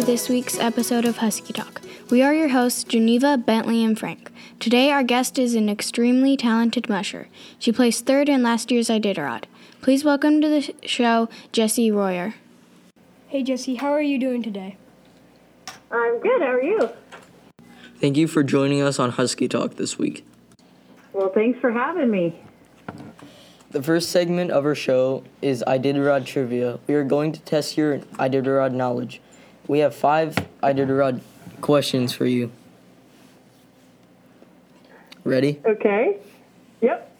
to this week's episode of Husky Talk. We are your hosts, Geneva, Bentley, and Frank. Today, our guest is an extremely talented musher. She placed third in last year's Iditarod. Please welcome to the show Jessie Royer. Hey Jessie, how are you doing today? I'm good. How are you? Thank you for joining us on Husky Talk this week. Well, thanks for having me. The first segment of our show is Iditarod Trivia. We are going to test your Iditarod knowledge. We have five Iditarod questions for you. Ready? Okay. Yep.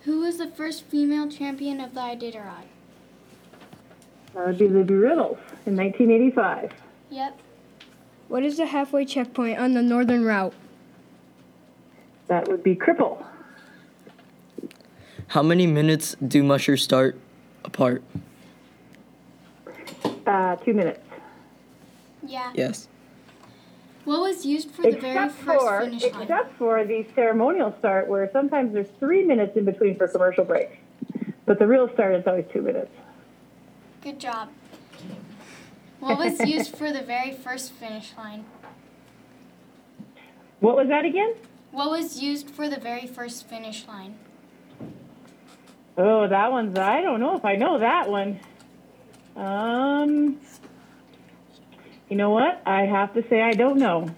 Who was the first female champion of the Iditarod? That would be Libby Riddles in 1985. Yep. What is the halfway checkpoint on the northern route? That would be Cripple. How many minutes do mushers start apart? Uh, two minutes. Yeah. Yes. What was used for the very first for finish line? except for the ceremonial start, where sometimes there's three minutes in between for commercial breaks, but the real start is always two minutes. Good job. What was used for the very first finish line? What was that again? What was used for the very first finish line? Oh, that one's. I don't know if I know that one. Um, you know what? I have to say I don't know.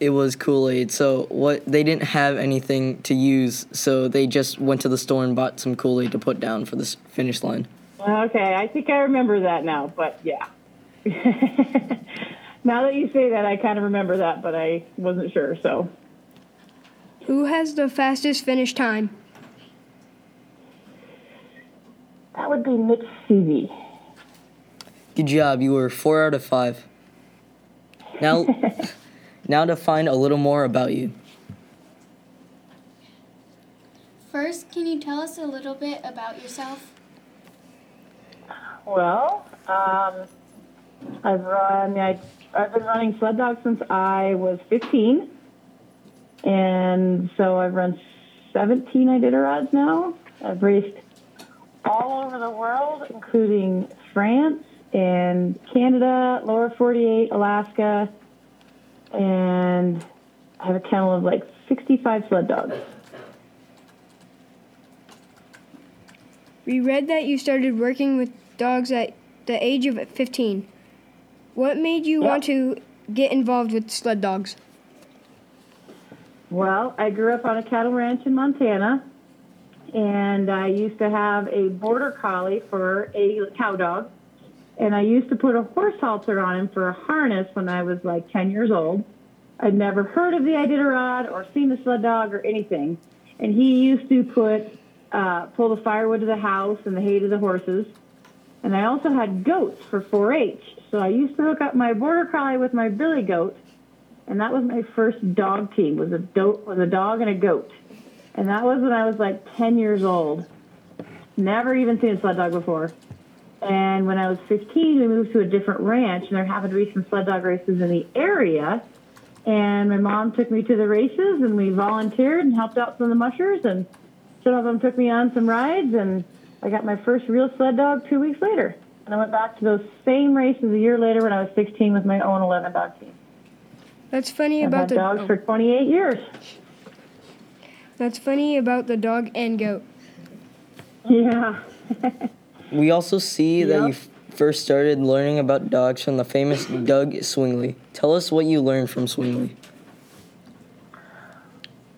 It was Kool Aid. So what? They didn't have anything to use, so they just went to the store and bought some Kool Aid to put down for the finish line. Okay, I think I remember that now, but yeah. now that you say that, I kind of remember that, but I wasn't sure, so. Who has the fastest finish time? That would be Mitch Seavey. Good job. You were four out of five. Now, now to find a little more about you. First, can you tell us a little bit about yourself? Well, um, I've run, I, I've been running sled dog since I was 15. And so I've run 17 Iditarods now. I've raced all over the world, including France and Canada, lower 48, Alaska, and I have a kennel of like 65 sled dogs. We read that you started working with dogs at the age of 15. What made you Yep. want to get involved with sled dogs? Well, I grew up on a cattle ranch in Montana, and I used to have a border collie for a cow dog, and I used to put a horse halter on him for a harness when I was like 10 years old. I'd never heard of the Iditarod or seen the sled dog or anything, and he used to put uh, pull the firewood to the house and the hay to the horses. And I also had goats for 4-H, so I used to hook up my border collie with my billy goat. And that was my first dog team was a do- was a dog and a goat. And that was when i was like 10 years old. Never even seen a sled dog before and when i was 15 we moved to a different ranch and there happened to be some sled dog races in the area and my mom took me to the races and we volunteered and helped out some of the mushers and some of them took me on some rides and i got my first real sled dog two weeks later and i went back to those same races a year later when i was 16 with my own 11 dog team That's funny I've about had the dogs oh. for 28 years. That's funny about the dog and goat. Yeah. We also see that you f- first started learning about dogs from the famous Doug Swingley. Tell us what you learned from Swingley.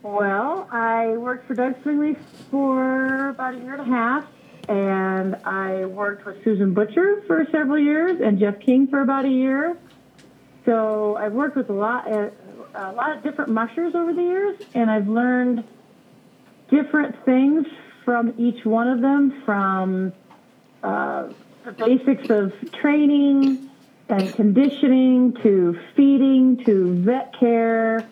Well, I worked for Doug Swingley for about a year and a half, and I worked with Susan Butcher for several years and Jeff King for about a year. So I've worked with a lot, uh, a lot of different mushers over the years, and I've learned different things from each one of them, from uh, the basics of training and conditioning to feeding to vet care.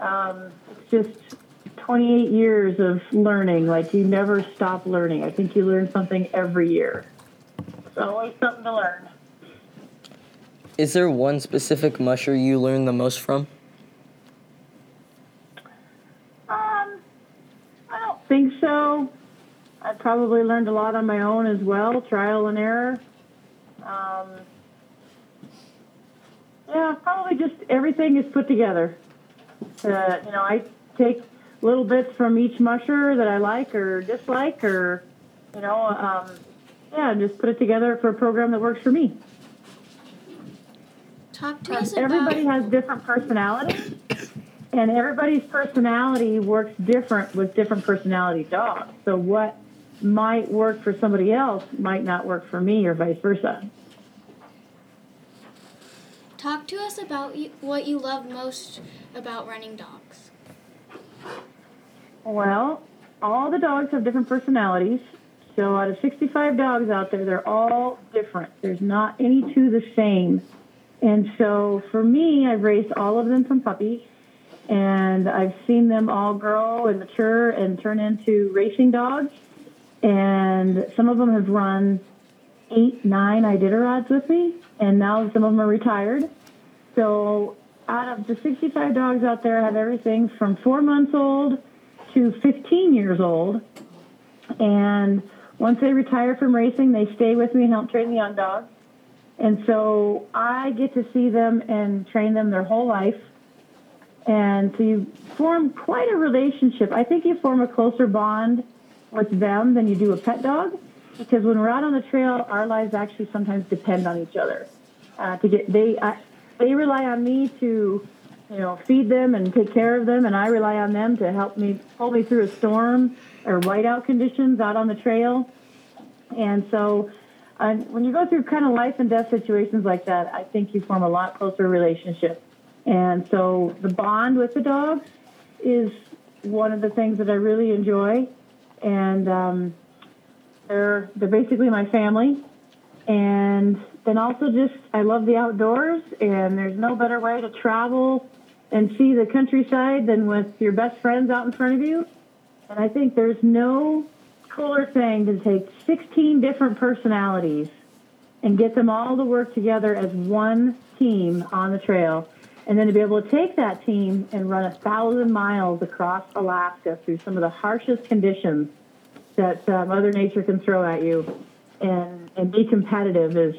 Um, it's just 28 years of learning. Like you never stop learning. I think you learn something every year. It's always something to learn. Is there one specific musher you learned the most from? Um, I don't think so. I probably learned a lot on my own as well, trial and error. Um, yeah, probably just everything is put together. Uh, you know, I take little bits from each musher that I like or dislike, or you know, um, yeah, and just put it together for a program that works for me. Talk to us about. Everybody has different personalities, and everybody's personality works different with different personality dogs. So what might work for somebody else might not work for me, or vice versa. Talk to us about what you love most about running dogs. Well, all the dogs have different personalities. So out of 65 dogs out there, they're all different. There's not any two the same. And so for me, I've raised all of them from puppies, and I've seen them all grow and mature and turn into racing dogs. And some of them have run eight, nine Iditarods with me, and now some of them are retired. So out of the 65 dogs out there, I have everything from four months old to 15 years old. And once they retire from racing, they stay with me and help train the young dogs. And so I get to see them and train them their whole life. And so you form quite a relationship. I think you form a closer bond with them than you do a pet dog because when we're out on the trail, our lives actually sometimes depend on each other. Uh, to get they I, they rely on me to you know feed them and take care of them, and I rely on them to help me pull me through a storm or whiteout conditions out on the trail. And so uh, when you go through kind of life and death situations like that, I think you form a lot closer relationship. And so the bond with the dogs is one of the things that I really enjoy. And um, they're they're basically my family. And then also just I love the outdoors, and there's no better way to travel and see the countryside than with your best friends out in front of you. And I think there's no cooler thing to take 16 different personalities and get them all to work together as one team on the trail. And then to be able to take that team and run a thousand miles across Alaska through some of the harshest conditions that uh, Mother Nature can throw at you and, and be competitive is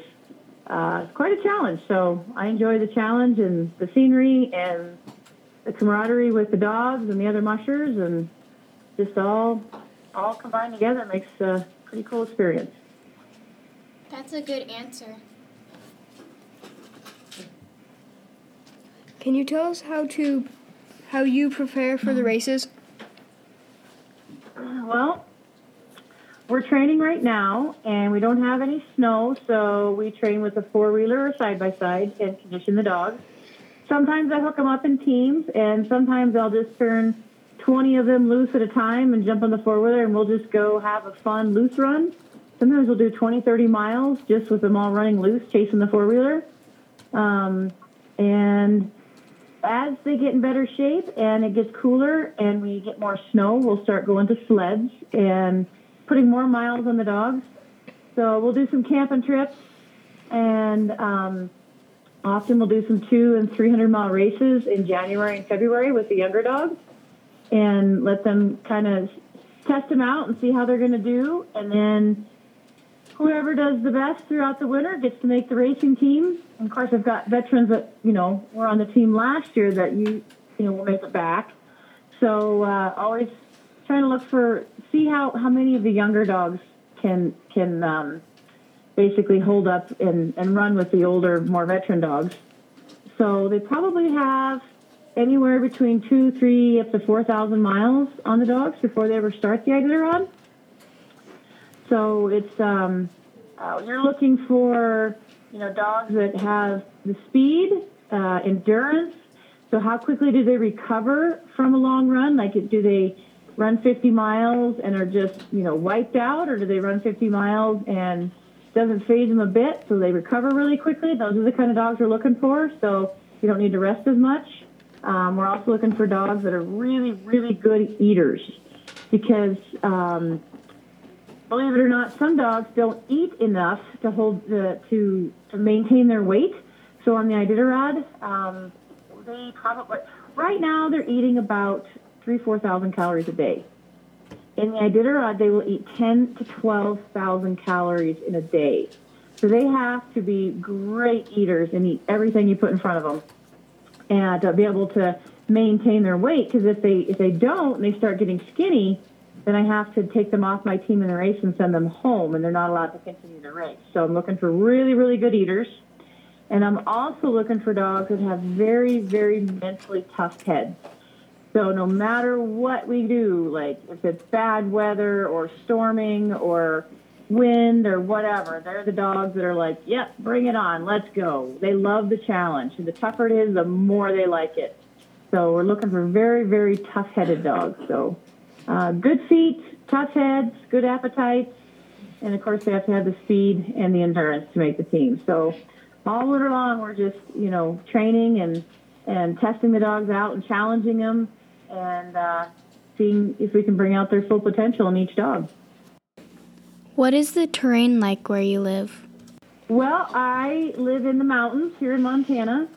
uh, quite a challenge. So I enjoy the challenge and the scenery and the camaraderie with the dogs and the other mushers and just all all combined together makes a pretty cool experience. That's a good answer. Can you tell us how to how you prepare for the races? Well, we're training right now, and we don't have any snow, so we train with a four wheeler or side by side and condition the dogs. Sometimes I hook them up in teams, and sometimes I'll just turn 20 of them loose at a time and jump on the four wheeler, and we'll just go have a fun loose run. Sometimes we'll do 20, 30 miles just with them all running loose, chasing the four wheeler. Um, and as they get in better shape and it gets cooler and we get more snow, we'll start going to sleds and putting more miles on the dogs. So we'll do some camping trips and um, often we'll do some two and 300 mile races in January and February with the younger dogs and let them kind of test them out and see how they're going to do. And then whoever does the best throughout the winter gets to make the racing team. And of course, I've got veterans that you know were on the team last year that you you know will make it back. So uh, always trying to look for see how how many of the younger dogs can can um, basically hold up and and run with the older, more veteran dogs. So they probably have anywhere between two, three, up to four thousand miles on the dogs before they ever start the Iditarod. So it's um, uh, you're looking for you know dogs that have the speed, uh, endurance. So how quickly do they recover from a long run? Like do they run 50 miles and are just you know wiped out, or do they run 50 miles and doesn't phase them a bit, so they recover really quickly? Those are the kind of dogs we're looking for. So you don't need to rest as much. Um, we're also looking for dogs that are really, really good eaters because um, believe it or not, some dogs don't eat enough to hold the, to to maintain their weight. So on the Iditarod, um, they probably right now they're eating about three four thousand calories a day. In the Iditarod, they will eat ten to twelve thousand calories in a day. So they have to be great eaters and eat everything you put in front of them, and to be able to maintain their weight. Because if they if they don't and they start getting skinny, then I have to take them off my team in the race and send them home, and they're not allowed to continue the race. So I'm looking for really really good eaters, and I'm also looking for dogs that have very very mentally tough heads. So no matter what we do, like if it's bad weather or storming or wind or whatever, they're the dogs that are like, yep, bring it on, let's go. They love the challenge. And the tougher it is, the more they like it. So we're looking for very, very tough-headed dogs. So uh, good feet, tough heads, good appetites, and of course they have to have the speed and the endurance to make the team. So all winter long, we're just you know training and and testing the dogs out and challenging them and uh, seeing if we can bring out their full potential in each dog. What is the terrain like where you live? Well, I live in the mountains here in Montana.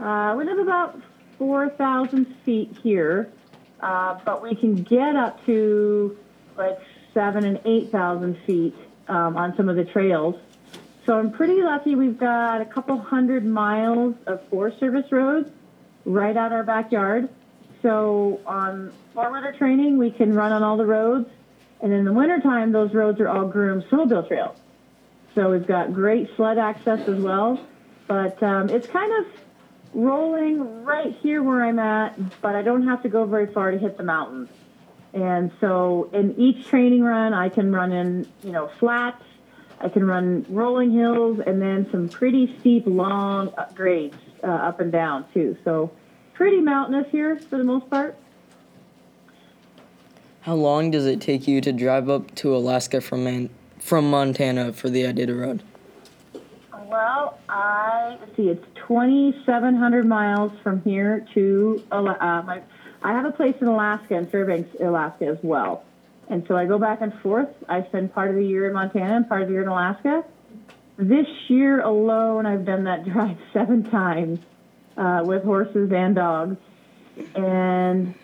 Uh, we live about 4,000 feet here, uh, but we can get up to like seven and 8,000 feet um, on some of the trails. So I'm pretty lucky. We've got a couple hundred miles of Forest Service roads right out our backyard. So on weather training, we can run on all the roads. And in the wintertime, those roads are all groomed snowmobile trails. So we've got great sled access as well. But um, it's kind of rolling right here where I'm at, but I don't have to go very far to hit the mountains. And so in each training run, I can run in, you know, flats, I can run rolling hills, and then some pretty steep, long grades uh, up and down too. So pretty mountainous here for the most part. How long does it take you to drive up to Alaska from Man- from Montana for the Iditarod? Well, I let's see, it's 2,700 miles from here to uh, my. I have a place in Alaska, in Fairbanks, Alaska, as well. And so I go back and forth. I spend part of the year in Montana and part of the year in Alaska. This year alone, I've done that drive seven times uh, with horses and dogs. And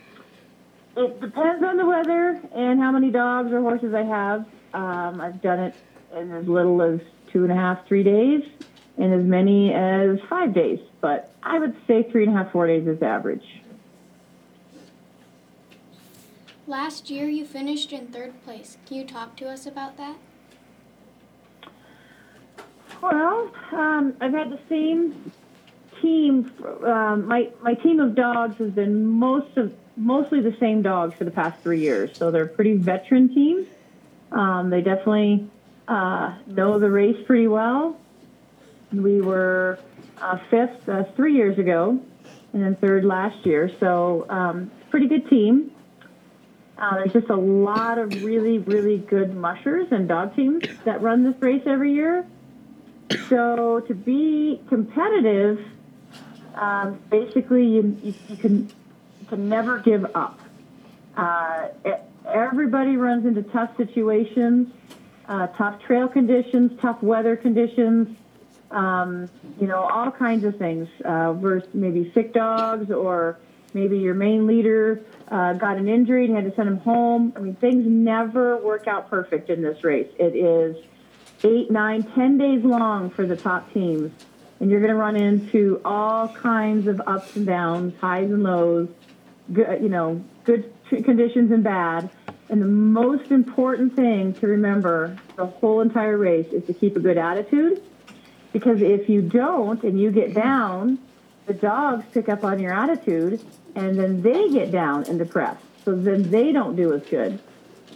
it depends on the weather and how many dogs or horses I have. Um, I've done it in as little as two and a half, three days, and as many as five days. But I would say three and a half, four days is average. Last year you finished in third place. Can you talk to us about that? Well, um, I've had the same team. Um, my my team of dogs has been most of mostly the same dogs for the past three years. So they're pretty veteran teams. Um, they definitely uh, know the race pretty well. We were uh, fifth uh, three years ago, and then third last year. So um, pretty good team. Uh, there's just a lot of really, really good mushers and dog teams that run this race every year. So to be competitive, um, basically you, you, you, can never give up. Uh, everybody runs into tough situations, uh, tough trail conditions, tough weather conditions, um, you know, all kinds of things. Uh, versus maybe sick dogs or maybe your main leader uh, got an injury and had to send him home. I mean, things never work out perfect in this race. It is eight, nine, ten days long for the top teams. And you're going to run into all kinds of ups and downs, highs and lows, good, you know, good conditions and bad. And the most important thing to remember the whole entire race is to keep a good attitude. Because if you don't and you get down, the dogs pick up on your attitude and then they get down and depressed. So then they don't do as good.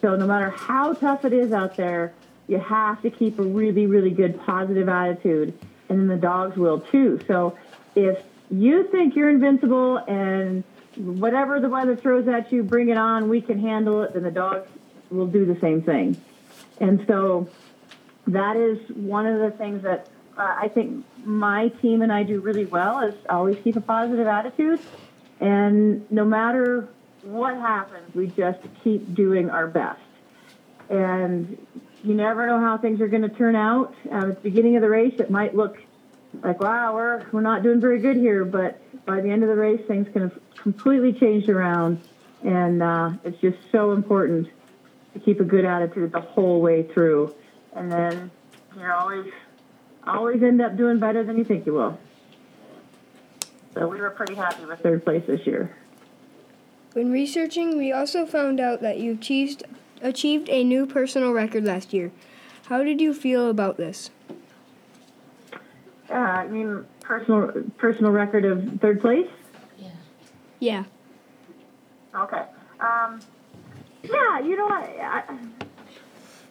So no matter how tough it is out there, you have to keep a really, really good positive attitude, and then the dogs will too. So if you think you're invincible and whatever the weather throws at you, bring it on, we can handle it, And the dogs will do the same thing. And so that is one of the things that uh, I think my team and I do really well is always keep a positive attitude. And no matter what happens, we just keep doing our best. And you never know how things are going to turn out. Um, at the beginning of the race, it might look like, wow, we're, we're not doing very good here. But by the end of the race, things can have completely changed around. And uh, it's just so important to keep a good attitude the whole way through. And then you're always always end up doing better than you think you will. So we were pretty happy with third place this year. When researching, we also found out that you achieved, achieved a new personal record last year. How did you feel about this? Uh, I mean, personal personal record of third place. Yeah. Yeah. Okay. Um, yeah, you know what? I,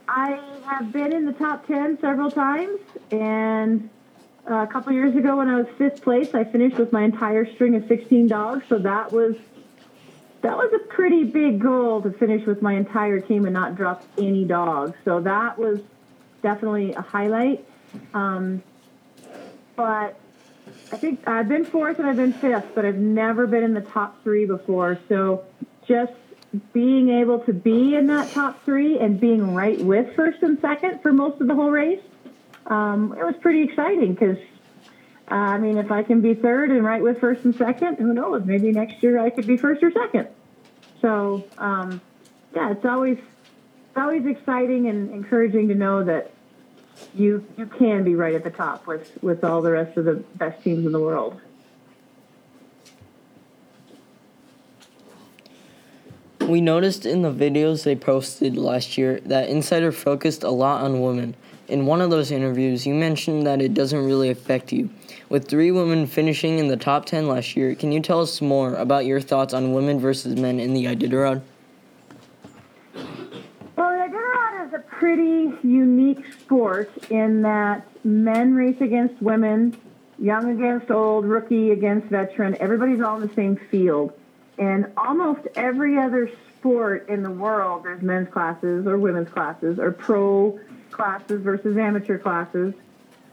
I have been in the top 10 several times, and uh, a couple years ago when I was fifth place, I finished with my entire string of 16 dogs, so that was that was a pretty big goal to finish with my entire team and not drop any dogs. So that was definitely a highlight. Um, but I think I've been fourth and I've been fifth, but I've never been in the top three before. So just being able to be in that top three and being right with first and second for most of the whole race, um, it was pretty exciting because, uh, I mean, if I can be third and right with first and second, who knows? Maybe next year I could be first or second. So, um, yeah, it's always it's always exciting and encouraging to know that you you can be right at the top with with all the rest of the best teams in the world. We noticed in the videos they posted last year that Insider focused a lot on women. In one of those interviews, you mentioned that it doesn't really affect you. With three women finishing in the top 10 last year, can you tell us more about your thoughts on women versus men in the Iditarod? Well, the Iditarod is a pretty unique sport in that men race against women, young against old, rookie against veteran. Everybody's all in the same field. And almost every other sport in the world, there's men's classes or women's classes or pro classes versus amateur classes.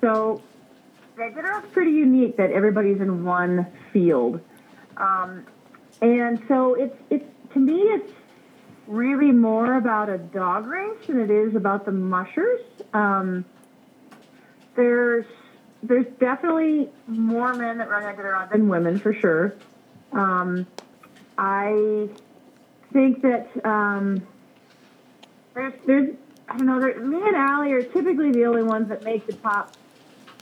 So Iditarod's pretty unique that everybody's in one field. Um, and so it's, it's, to me, it's really more about a dog race than it is about the mushers. Um, there's there's definitely more men that run Iditarod than women for sure. Um, I think that um, there's there's I don't know. There, me and Aliy are typically the only ones that make the top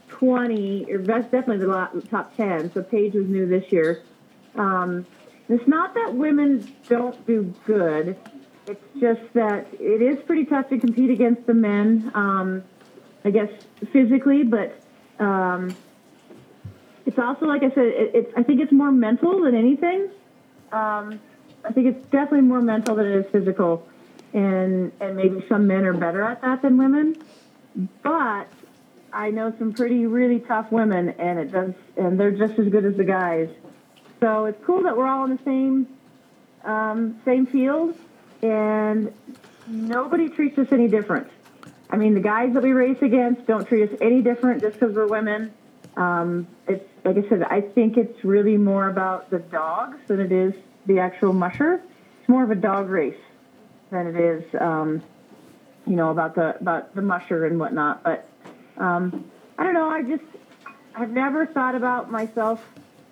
twenty, or that's definitely the top ten. So Paige was new this year. Um, it's not that women don't do good. It's just that it is pretty tough to compete against the men. Um, I guess physically, but um, it's also like I said. It, it's I think it's more mental than anything. Um, I think it's definitely more mental than it is physical, and and maybe some men are better at that than women. But I know some pretty really tough women, and it does, and they're just as good as the guys. So it's cool that we're all in the same um, same field, and nobody treats us any different. I mean, the guys that we race against don't treat us any different just because we're women. Um, it's like I said, I think it's really more about the dogs than it is the actual musher. It's more of a dog race than it is, um, you know, about the about the musher and whatnot. But um, I don't know. I just I've never thought about myself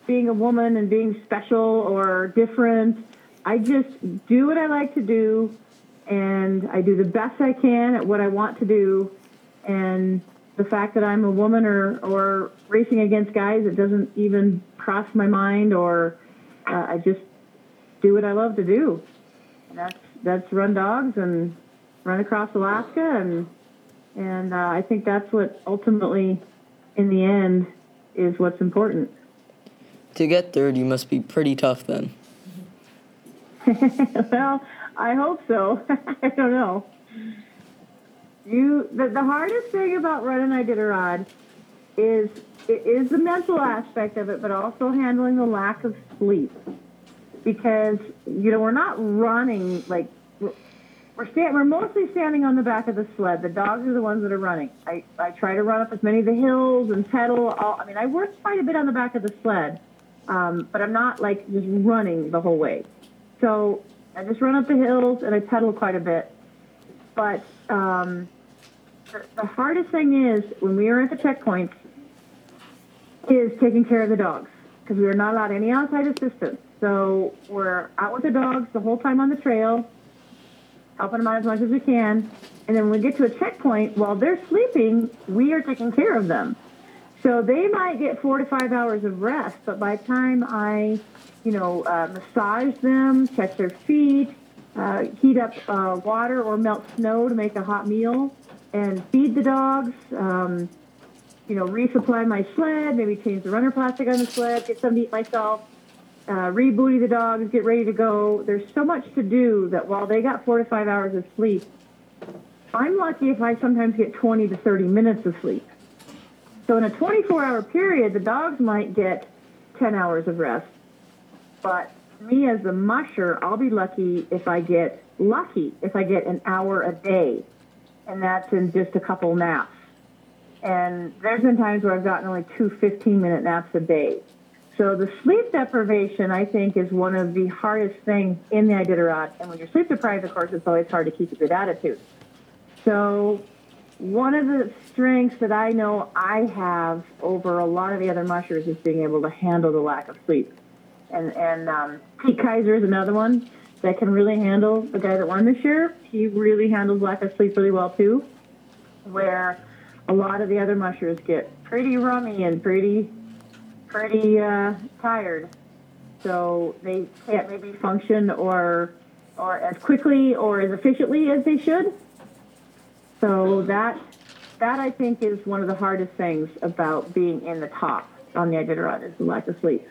being a woman and being special or different. I just do what I like to do, and I do the best I can at what I want to do. And the fact that I'm a woman or, or racing against guys, it doesn't even cross my mind, or uh, I just do what I love to do. And that's that's run dogs and run across Alaska, and and uh, I think that's what ultimately, in the end, is what's important. To get third, you must be pretty tough then. well, I hope so. I don't know. You the, the hardest thing about running Iditarod is it is the mental aspect of it, but also handling the lack of sleep. Because you know we're not running like we're we're, stand, we're mostly standing on the back of the sled. The dogs are the ones that are running. I, I try to run up as many of the hills and pedal. All, I mean, I work quite a bit on the back of the sled, um, but I'm not like just running the whole way. So I just run up the hills and I pedal quite a bit. But um, the, the hardest thing is when we are at the checkpoints is taking care of the dogs because we are not allowed any outside assistance. So we're out with the dogs the whole time on the trail. helping them out as much as we can. And then when we get to a checkpoint, while they're sleeping, we are taking care of them. So they might get four to five hours of rest, but by the time I, you know, uh, massage them, check their feet, uh, heat up uh, water or melt snow to make a hot meal, and feed the dogs, um, you know, resupply my sled, maybe change the runner plastic on the sled, get some to eat myself, uh, rebooty the dogs, get ready to go. There's so much to do that while they got four to five hours of sleep, I'm lucky if I sometimes get 20 to 30 minutes of sleep. So in a 24 hour period, the dogs might get 10 hours of rest. But me as the musher, I'll be lucky if I get lucky if I get an hour a day. And that's in just a couple naps. And there's been times where I've gotten only two 15 minute naps a day. So the sleep deprivation, I think, is one of the hardest things in the Iditarod. And when you're sleep deprived, of course, it's always hard to keep a good attitude. So one of the strengths that I know I have over a lot of the other mushers is being able to handle the lack of sleep. And and um, Pete Kaiser is another one that can really handle the guy that won this year. He really handles lack of sleep really well too. Where a lot of the other mushers get pretty rummy and pretty pretty uh, tired, so they can't maybe function or or as quickly or as efficiently as they should. So that that I think is one of the hardest things about being in the top on the Iditarod is the lack of sleep.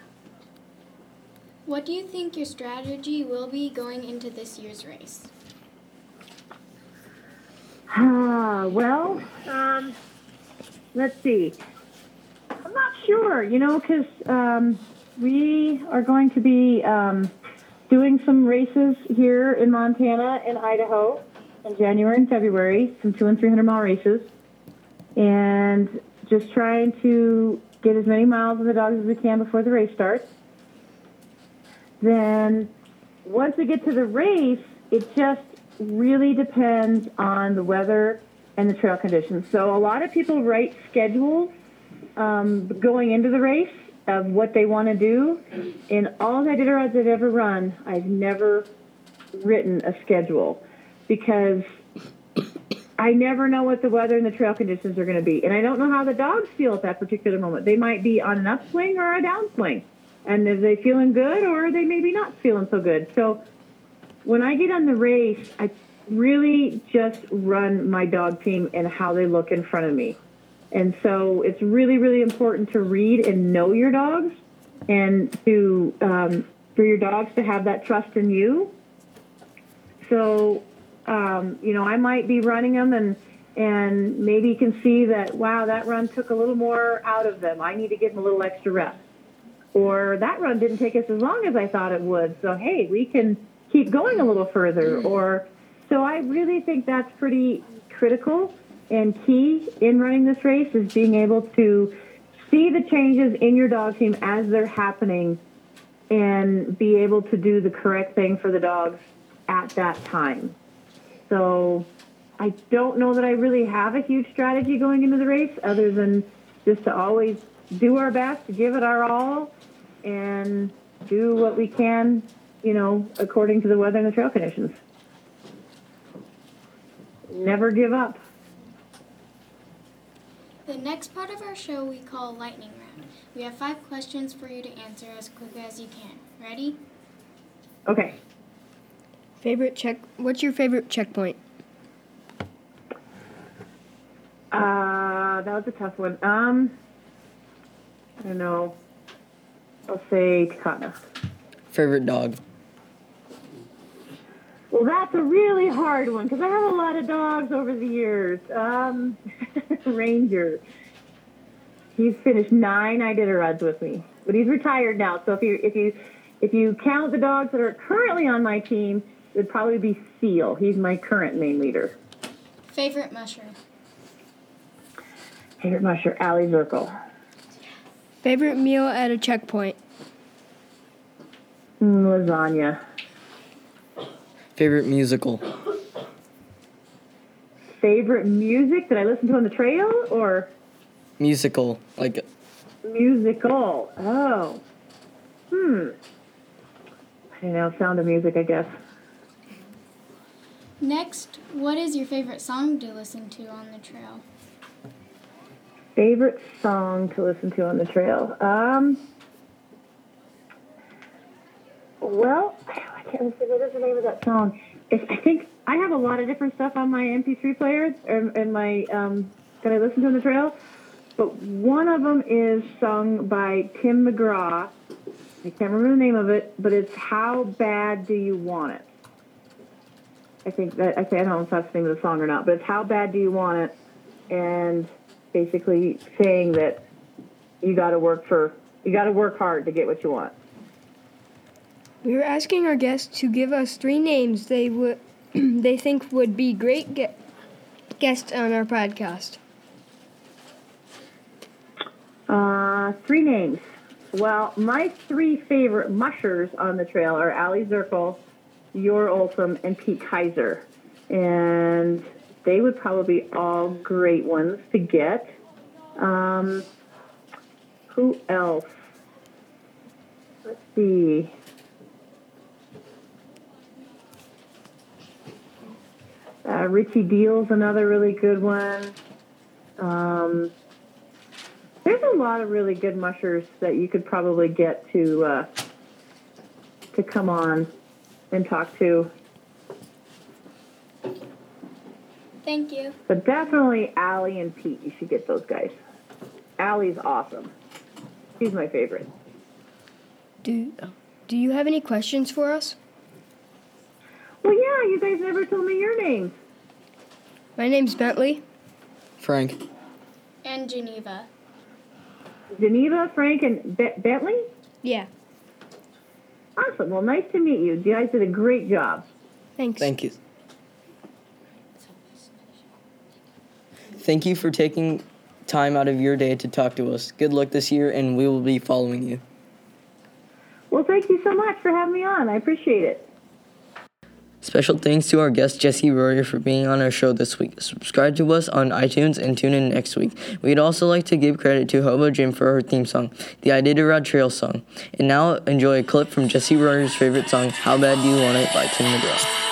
What do you think your strategy will be going into this year's race? Ah, well, um, let's see. I'm not sure, you know, because um, we are going to be um, doing some races here in Montana and Idaho in January and February, some two and three hundred mile races, and just trying to get as many miles of the dogs as we can before the race starts. Then, once we get to the race, it just really depends on the weather and the trail conditions. So, a lot of people write schedules um, going into the race of what they want to do. In all the Iditarods I've ever run, I've never written a schedule because I never know what the weather and the trail conditions are going to be. And I don't know how the dogs feel at that particular moment. They might be on an upswing or a downswing. And are they feeling good or are they maybe not feeling so good? So when I get on the race, I really just run my dog team and how they look in front of me. And so it's really, really important to read and know your dogs and to um, for your dogs to have that trust in you. So um, you know, I might be running them and and maybe you can see that wow, that run took a little more out of them. I need to give them a little extra rest. Or that run didn't take us as long as I thought it would. So hey, we can keep going a little further. Or so I really think that's pretty critical and key in running this race is being able to see the changes in your dog team as they're happening and be able to do the correct thing for the dogs at that time. So I don't know that I really have a huge strategy going into the race other than just to always do our best, give it our all, and do what we can, you know, according to the weather and the trail conditions. Never give up. The next part of our show we call Lightning Round. We have five questions for you to answer as quickly as you can. Ready? Okay. Favorite check? What's your favorite checkpoint? Uh, that was a tough one. Um, I don't know. I'll say Takotna. Favorite dog? Well, that's a really hard one because I have a lot of dogs over the years. Um, Ranger. He's finished nine Iditarods with me, but he's retired now. So if you if you if you count the dogs that are currently on my team, it would probably be Seal. He's my current main leader. Favorite mushroom? Favorite musher, Aliy Zirkle. Favorite meal at a checkpoint? Mm, lasagna. Favorite musical? Favorite music that I listen to on the trail or Musical, like musical? Oh. Hmm. I don't know, sound of music, I guess. Next, what is your favorite song to listen to on the trail? Favorite song to listen to on the trail? Um, well, I can't remember what is the name of that song. It's, I think I have a lot of different stuff on my MP3 player and, and my um, that I listen to on the trail. But one of them is sung by Tim McGraw. I can't remember the name of it, but it's "How Bad Do You Want It." I think that I don't know if that's the name of the song or not, but it's "How Bad Do You Want It," and basically saying that you got to work for you got to work hard to get what you want. We were asking our guests to give us three names they would they think would be great ge- guests on our podcast. Uh, three names. Well, my three favorite mushers on the trail are Aliy Zirkle, Joar Ulsom, and Pete Kaiser. And they would probably be all great ones to get. Um, who else? Let's see. Uh, Richie Diehl's another really good one. Um, there's a lot of really good mushers that you could probably get to uh, to come on and talk to. Thank you. But definitely Aliy and Pete. You should get those guys. Aliy's awesome. She's my favorite. Do Do you have any questions for us? Well, yeah, you guys never told me your names. My name's Bentley. Frank. And Geneva. Geneva, Frank, and Be- Bentley? Yeah. Awesome. Well, nice to meet you. You guys did a great job. Thanks. Thank you. Thank you for taking time out of your day to talk to us. Good luck this year, and we will be following you. Well, thank you so much for having me on. I appreciate it. Special thanks to our guest Jessie Royer for being on our show this week. Subscribe to us on iTunes and tune in next week. We'd also like to give credit to Hobo Jim for her theme song, the Iditarod Trail song. And now enjoy a clip from Jessie Royer's favorite song, How Bad Do You Want It by Tim McGraw.